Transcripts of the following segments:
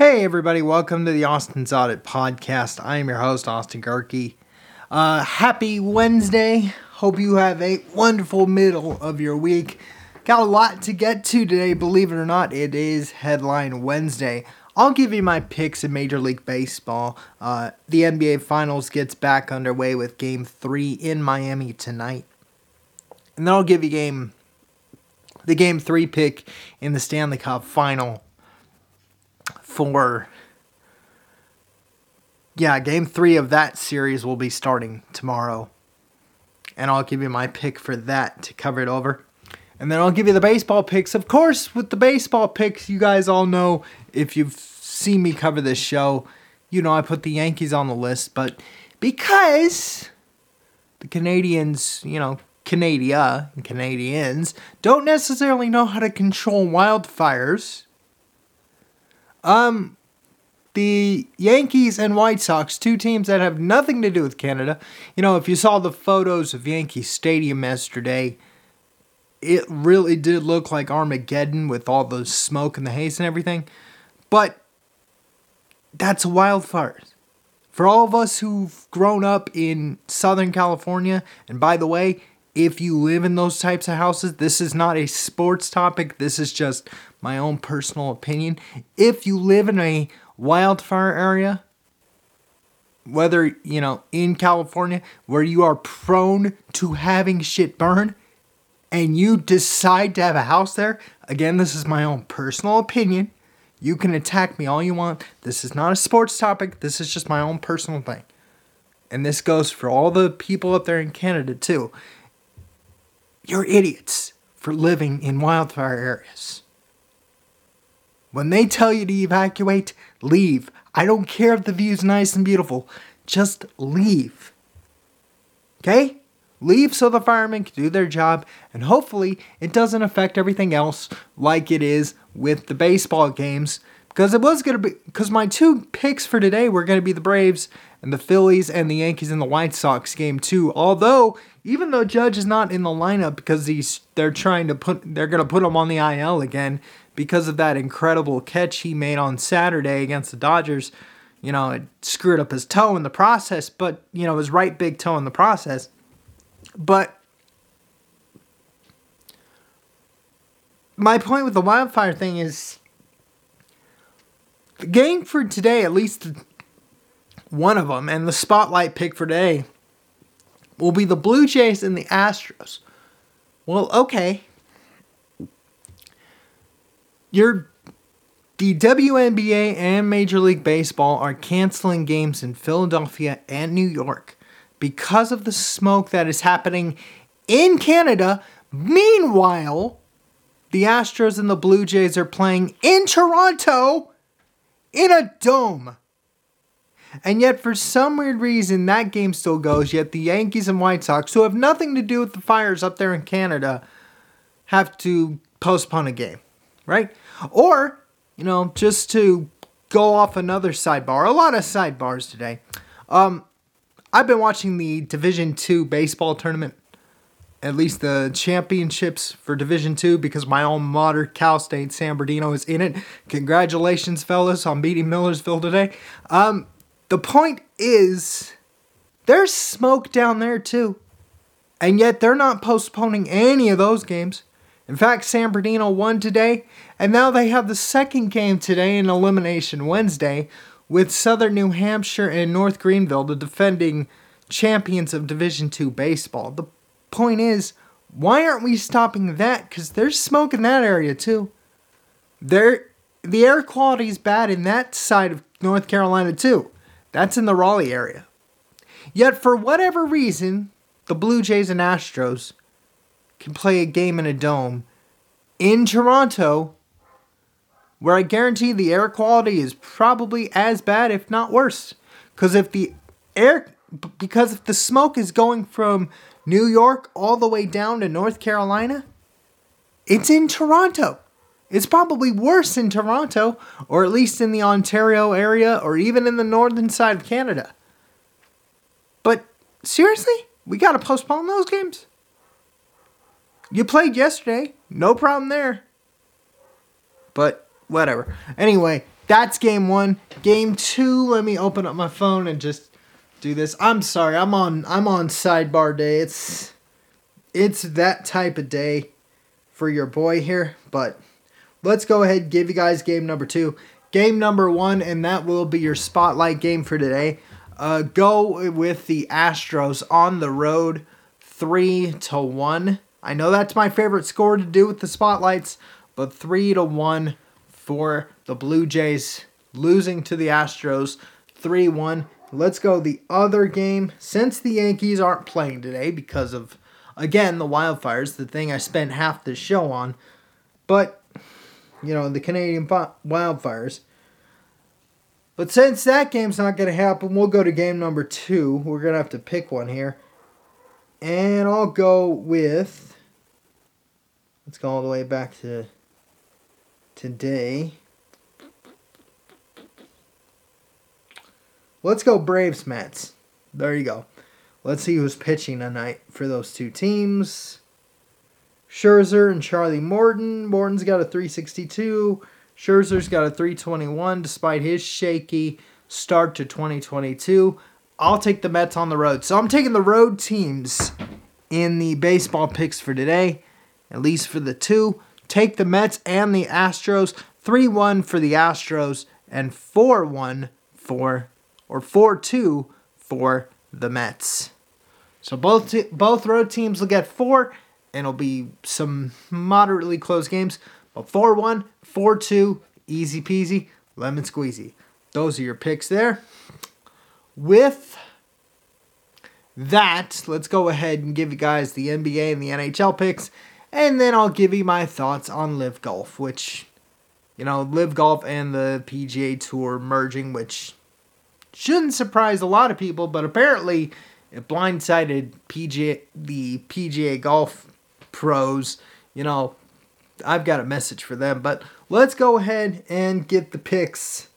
Hey, everybody, welcome to the Austin's Audit Podcast. I am your host, Austin Gehrke. Uh, happy Wednesday. Hope you have a wonderful middle of your week. Got a lot to get to today, believe it or not, it is Headline Wednesday. I'll give you my picks in Major League Baseball. Uh, the NBA Finals gets back underway with Game 3 in Miami tonight. And then I'll give you game the Game 3 pick in the Stanley Cup Final for yeah, game three of that series will be starting tomorrow. And I'll give you my pick for that to cover it over. And then I'll give you the baseball picks. Of course, with the baseball picks, you guys all know if you've seen me cover this show, you know I put the Yankees on the list. But because the Canadians, you know, Canada and Canadians don't necessarily know how to control wildfires um, the Yankees and White Sox, two teams that have nothing to do with Canada. You know, if you saw the photos of Yankee Stadium yesterday, it really did look like Armageddon with all the smoke and the haze and everything. But that's wildfires. For all of us who've grown up in Southern California, and by the way, if you live in those types of houses, this is not a sports topic. This is just my own personal opinion. If you live in a wildfire area, whether, you know, in California, where you are prone to having shit burn, and you decide to have a house there, again, this is my own personal opinion. You can attack me all you want. This is not a sports topic. This is just my own personal thing. And this goes for all the people up there in Canada, too. You're idiots for living in wildfire areas. When they tell you to evacuate, leave. I don't care if the view's nice and beautiful. Just leave. Okay? Leave so the firemen can do their job, and hopefully it doesn't affect everything else like it is with the baseball games. Because it was going to be, because my two picks for today were going to be the Braves and the Phillies and the Yankees and the White Sox game too. Although, even though Judge is not in the lineup because he's, they're trying to put, they're going to put him on the IL again because of that incredible catch he made on Saturday against the Dodgers. You know, it screwed up his toe in the process, but, you know, his right big toe in the process. But my point with the wildfire thing is the game for today, at least one of them, and the spotlight pick for today will be the Blue Jays and the Astros. Well, okay. You're the WNBA and Major League Baseball are canceling games in Philadelphia and New York because of the smoke that is happening in Canada. Meanwhile, the Astros and the Blue Jays are playing in Toronto in a dome. And yet, for some weird reason, that game still goes. Yet, the Yankees and White Sox, who have nothing to do with the fires up there in Canada, have to postpone a game right? Or, you know, just to go off another sidebar, a lot of sidebars today. Um, I've been watching the Division Two baseball tournament, at least the championships for Division Two, because my alma mater, Cal State San Bernardino, is in it. Congratulations, fellas, on beating Millersville today. Um, the point is, there's smoke down there too, and yet they're not postponing any of those games. In fact, San Bernardino won today, and now they have the second game today in Elimination Wednesday with Southern New Hampshire and North Greenville, the defending champions of Division II baseball. The point is, why aren't we stopping that? Because there's smoke in that area too. There, the air quality is bad in that side of North Carolina too. That's in the Raleigh area. Yet, for whatever reason, the Blue Jays and Astros can play a game in a dome in Toronto where I guarantee the air quality is probably as bad, if not worse. Because if the air, because if the smoke is going from New York all the way down to North Carolina, it's in Toronto. It's probably worse in Toronto, or at least in the Ontario area, or even in the northern side of Canada. But seriously, we gotta postpone those games? You played yesterday. No problem there. But whatever. Anyway, that's game one. Game two, let me open up my phone and just do this. I'm sorry, I'm on I'm on sidebar day. It's it's that type of day for your boy here, but let's go ahead and give you guys game number two. Game number one, and that will be your spotlight game for today. Uh, go with the Astros on the road, three to one. I know that's my favorite score to do with the spotlights, but three to one for the Blue Jays losing to the Astros, three one. Let's go the other game. Since the Yankees aren't playing today because of again the wildfires, the thing I spent half the show on, but you know the Canadian wildfires. But since that game's not going to happen, we'll go to game number two. We're going to have to pick one here. And I'll go with. Let's go all the way back to today. Let's go Braves Mets. There you go. Let's see who's pitching tonight for those two teams. Scherzer and Charlie Morton. Morton's got a 362. Scherzer's got a 321 despite his shaky start to 2022. I'll take the Mets on the road. So I'm taking the road teams in the baseball picks for today, at least for the two. Take the Mets and the Astros. 3 1 for the Astros and 4 1 for, or 4 2 for the Mets. So both, t- both road teams will get four, and it'll be some moderately close games. But 4 1, 4 2, easy peasy, lemon squeezy. Those are your picks there. With that, let's go ahead and give you guys the NBA and the NHL picks. And then I'll give you my thoughts on LIV Golf, which, you know, LIV Golf and the PGA Tour merging, which shouldn't surprise a lot of people, but apparently it blindsided PGA the PGA Golf pros. You know, I've got a message for them. But let's go ahead and get the picks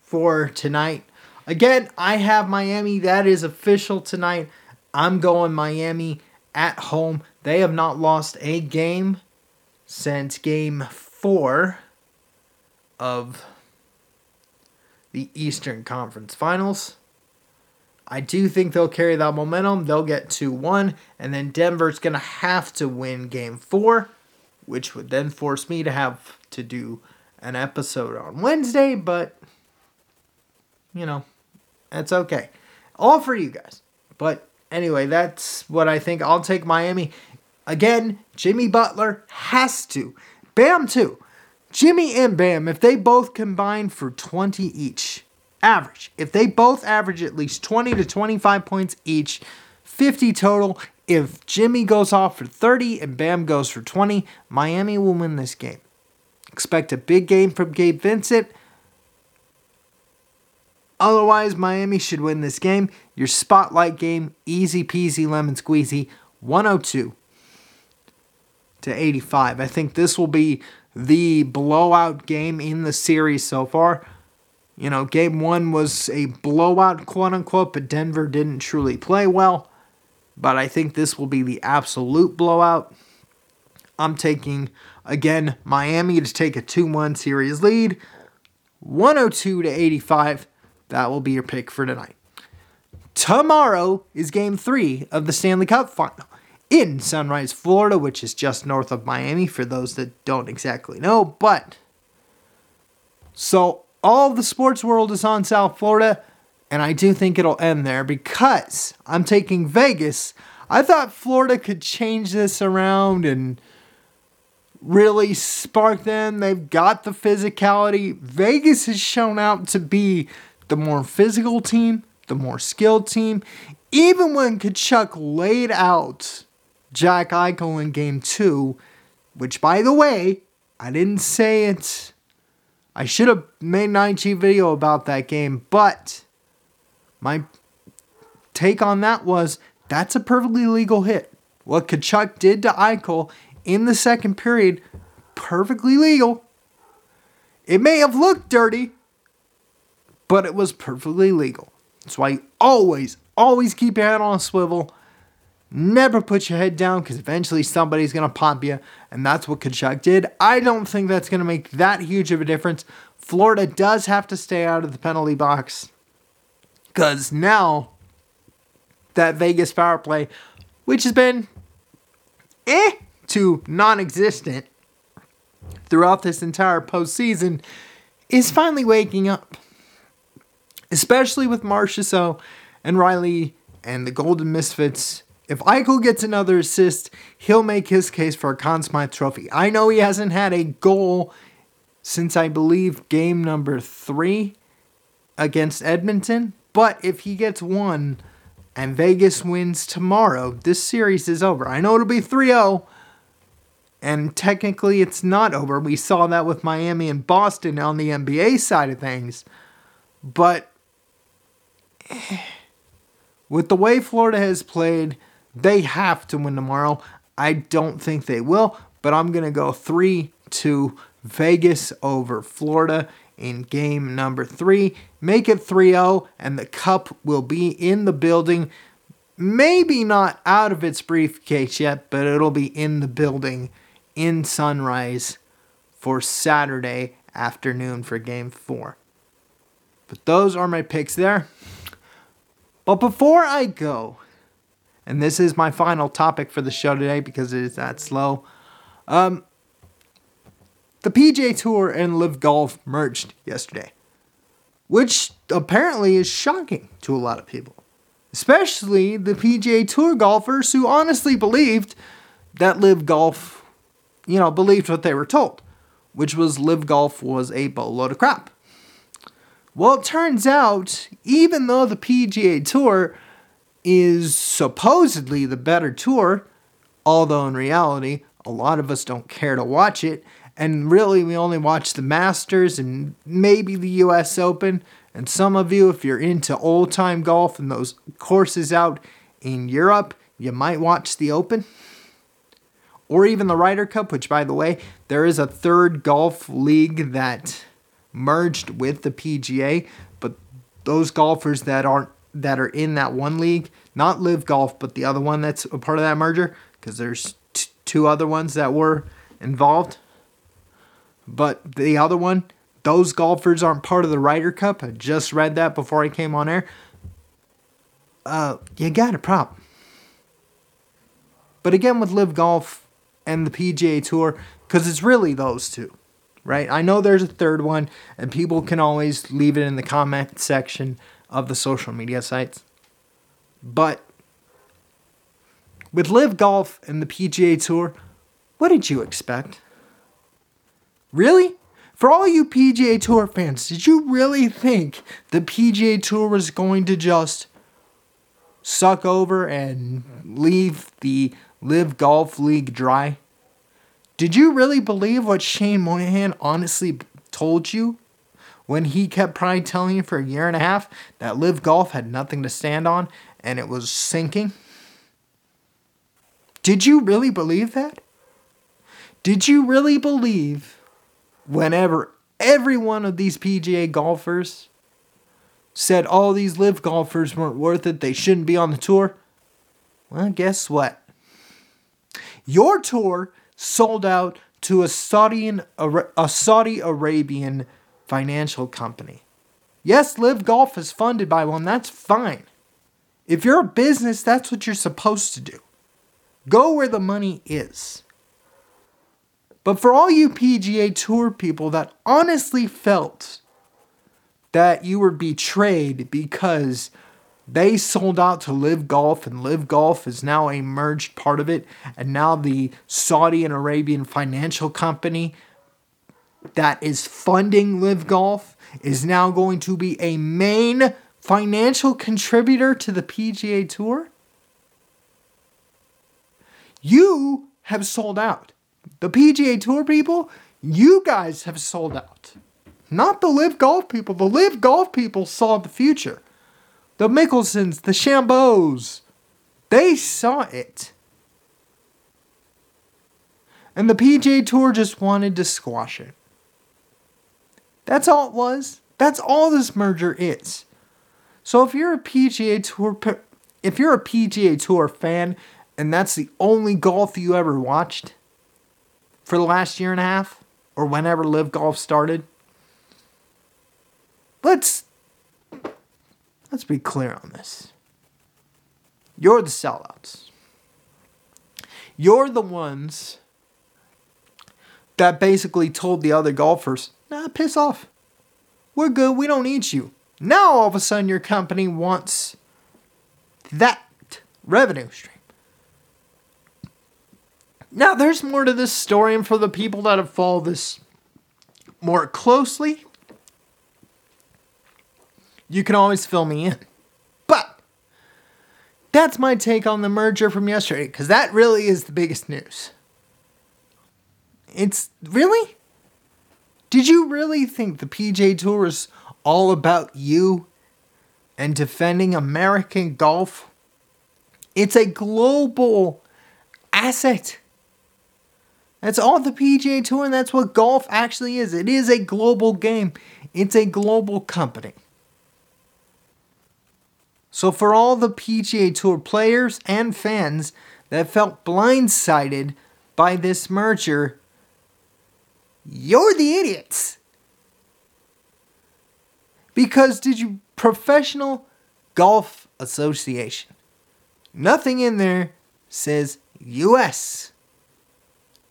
for tonight. Again, I have Miami. That is official tonight. I'm going Miami at home. They have not lost a game since game four of the Eastern Conference Finals. I do think they'll carry that momentum. They'll get 2 1, and then Denver's going to have to win game four which would then force me to have to do an episode on Wednesday, but you know, that's okay. All for you guys. But anyway, that's what I think. I'll take Miami. Again, Jimmy Butler has to. Bam, too. Jimmy and Bam, if they both combine for 20 each, average, if they both average at least 20 to 25 points each, 50 total, if Jimmy goes off for 30 and Bam goes for 20, Miami will win this game. Expect a big game from Gabe Vincent. Otherwise, Miami should win this game. Your spotlight game, easy peasy lemon squeezy, 102 to 85. I think this will be the blowout game in the series so far. You know, game one was a blowout, quote unquote, but Denver didn't truly play well but I think this will be the absolute blowout. I'm taking, again, Miami to take a 2 1 series lead. 102 to 85. That will be your pick for tonight. Tomorrow is game three of the Stanley Cup final in Sunrise, Florida, which is just north of Miami for those that don't exactly know. But so all the sports world is on South Florida. And I do think it'll end there because I'm taking Vegas. I thought Florida could change this around and really spark them. They've got the physicality. Vegas has shown out to be the more physical team, the more skilled team. Even when Tkachuk laid out Jack Eichel in game two, which by the way, I didn't say it. I should have made an IG video about that game, but my take on that was that's a perfectly legal hit. What Tkachuk did to Eichel in the second period, perfectly legal. It may have looked dirty, but it was perfectly legal. That's why you always, always keep your head on a swivel. Never put your head down because eventually somebody's going to pop you. And that's what Tkachuk did. I don't think that's going to make that huge of a difference. Florida does have to stay out of the penalty box because now that Vegas power play, which has been eh to non existent throughout this entire postseason, is finally waking up. Especially with Marchessault and Riley and the Golden Misfits. If Eichel gets another assist, he'll make his case for a Conn Smythe trophy. I know he hasn't had a goal since I believe game number three against Edmonton, but if he gets one and Vegas wins tomorrow, this series is over. I know it'll be 3 0, and technically it's not over. We saw that with Miami and Boston on the NBA side of things. But with the way Florida has played, they have to win tomorrow. I don't think they will, but I'm going to go 3 2 Vegas over Florida in game number three. Make it 3 0, and the cup will be in the building. Maybe not out of its briefcase yet, but it'll be in the building in sunrise for Saturday afternoon for game four. But those are my picks there. But before I go, and this is my final topic for the show today because it is that slow. Um, the PGA Tour and LIV Golf merged yesterday, which apparently is shocking to a lot of people, especially the PGA Tour golfers who honestly believed that LIV Golf, you know, believed what they were told, which was LIV Golf was a boatload of crap. Well, it turns out, even though the PGA Tour is supposedly the better tour, although in reality, a lot of us don't care to watch it, and really we only watch the Masters and maybe the US Open. And some of you, if you're into old time golf and those courses out in Europe, you might watch the Open. Or even the Ryder Cup, which, by the way, there is a third golf league that merged with the PGA, but those golfers that aren't that are in that one league, not LIV Golf, but the other one that's a part of that merger, because there's t- two other ones that were involved. But the other one, those golfers aren't part of the Ryder Cup. I just read that before I came on air. Uh, you got a problem. But again, with LIV Golf and the PGA Tour, because it's really those two, right? I know there's a third one, and people can always leave it in the comment section of the social media sites. But with LIV Golf and the PGA Tour, what did you expect? Really? For all you PGA Tour fans, did you really think the PGA Tour was going to just suck over and leave the LIV Golf League dry? Did you really believe what Shane Monahan honestly told you when he kept probably telling you for a year and a half that LIV Golf had nothing to stand on and it was sinking? Did you really believe that? Did you really believe whenever every one of these PGA golfers said all these LIV golfers weren't worth it, they shouldn't be on the tour. Well, guess what? Your tour sold out to a Saudi a Saudi Arabian financial company. Yes, LIV Golf is funded by one, that's fine. If you're a business, that's what you're supposed to do. Go where the money is. But for all you PGA Tour people that honestly felt that you were betrayed because they sold out to LIV Golf and LIV Golf is now a merged part of it and now the Saudi and Arabian financial company that is funding LIV Golf is now going to be a main financial contributor to the PGA Tour you have sold out the PGA Tour people, you guys have sold out. Not the LIV Golf people. The LIV Golf people saw the future. The Mickelsons, the Chambos, they saw it. And the PGA Tour just wanted to squash it. That's all it was. That's all this merger is. So if you're a PGA Tour if you're a PGA Tour fan and that's the only golf you ever watched, for the last year and a half or whenever LIV Golf started, let's let's be clear on this. You're the sellouts. You're the ones that basically told the other golfers, nah, piss off. We're good. We don't need you. Now all of a sudden your company wants that revenue stream. Now there's more to this story, and for the people that have followed this more closely, you can always fill me in. But that's my take on the merger from yesterday, because that really is the biggest news. It's really? Did you really think the PGA Tour is all about you and defending American golf? It's a global asset. That's all the PGA Tour, and that's what golf actually is. It is a global game, it's a global company. So, for all the PGA Tour players and fans that felt blindsided by this merger, you're the idiots. Because did you professional golf association? Nothing in there says US.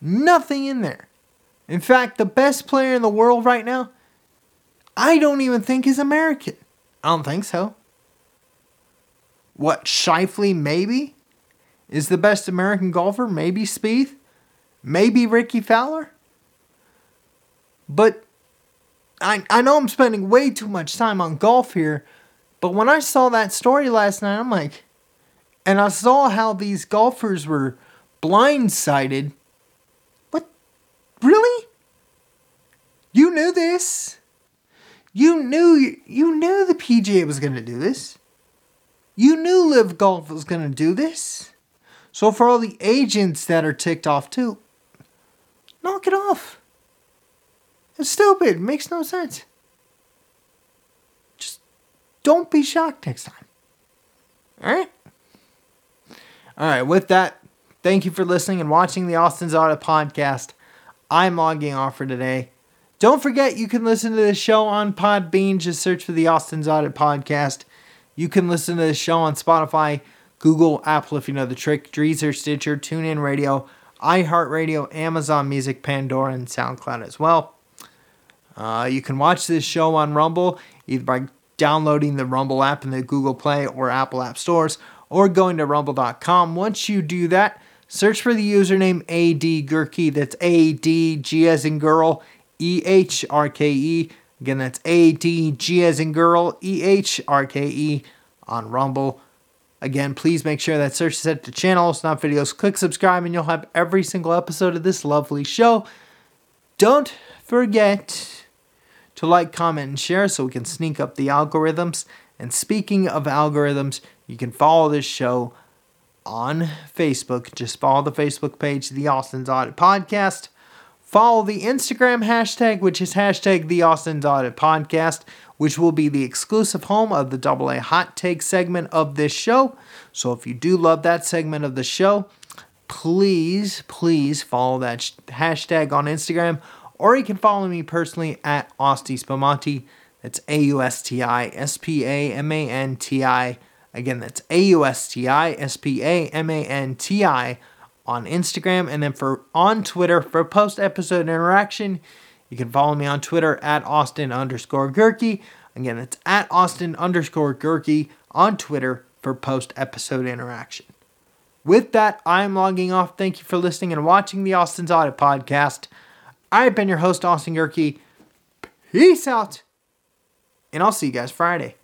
Nothing in there. In fact, the best player in the world right now, I don't even think is American. I don't think so. What, Schauffele maybe? Is the best American golfer? Maybe Spieth? Maybe Rickie Fowler? But I, I know I'm spending way too much time on golf here, but when I saw that story last night, I'm like, and I saw how these golfers were blindsided. What? Really? You knew this? You knew you knew the PGA was going to do this. You knew LIV Golf was going to do this. So for all the agents that are ticked off too, knock it off. It's stupid. It makes no sense. Just don't be shocked next time. All right? All right, with that, thank you for listening and watching the Austin's Audit podcast. I'm logging off for today. Don't forget, you can listen to the show on Podbean. Just search for the Austin's Audit podcast. You can listen to the show on Spotify, Google, Apple if you know the trick, Deezer, Stitcher, TuneIn Radio, iHeartRadio, Amazon Music, Pandora, and SoundCloud as well. Uh, you can watch this show on Rumble either by downloading the Rumble app in the Google Play or Apple App Stores or going to rumble.com. Once you do that, search for the username AD That's A D G as in girl, E H R K E. Again, that's A D G as in girl, E H R K E on Rumble. Again, please make sure that search is set to channels, not videos. Click subscribe, and you'll have every single episode of this lovely show. Don't forget to like, comment, and share so we can sneak up the algorithms. And speaking of algorithms, you can follow this show on Facebook. Just follow the Facebook page, The Austin's Audit Podcast. Follow the Instagram hashtag, which is hashtag The Austin's Audit Podcast, which will be the exclusive home of the Double Hot Take segment of this show. So if you do love that segment of the show, please, please follow that hashtag on Instagram or you can follow me personally at Austi Spamanti. That's A U S T I S P A M A N T I. Again, that's A U S T I S P A M A N T I on Instagram. And then for on Twitter for post episode interaction, you can follow me on Twitter at Austin underscore Gehrke. Again, it's at Austin underscore Gehrke on Twitter for post episode interaction. With that, I'm logging off. Thank you for listening and watching the Austin's Audit Podcast. I've been your host, Austin Gehrke. Peace out. And I'll see you guys Friday.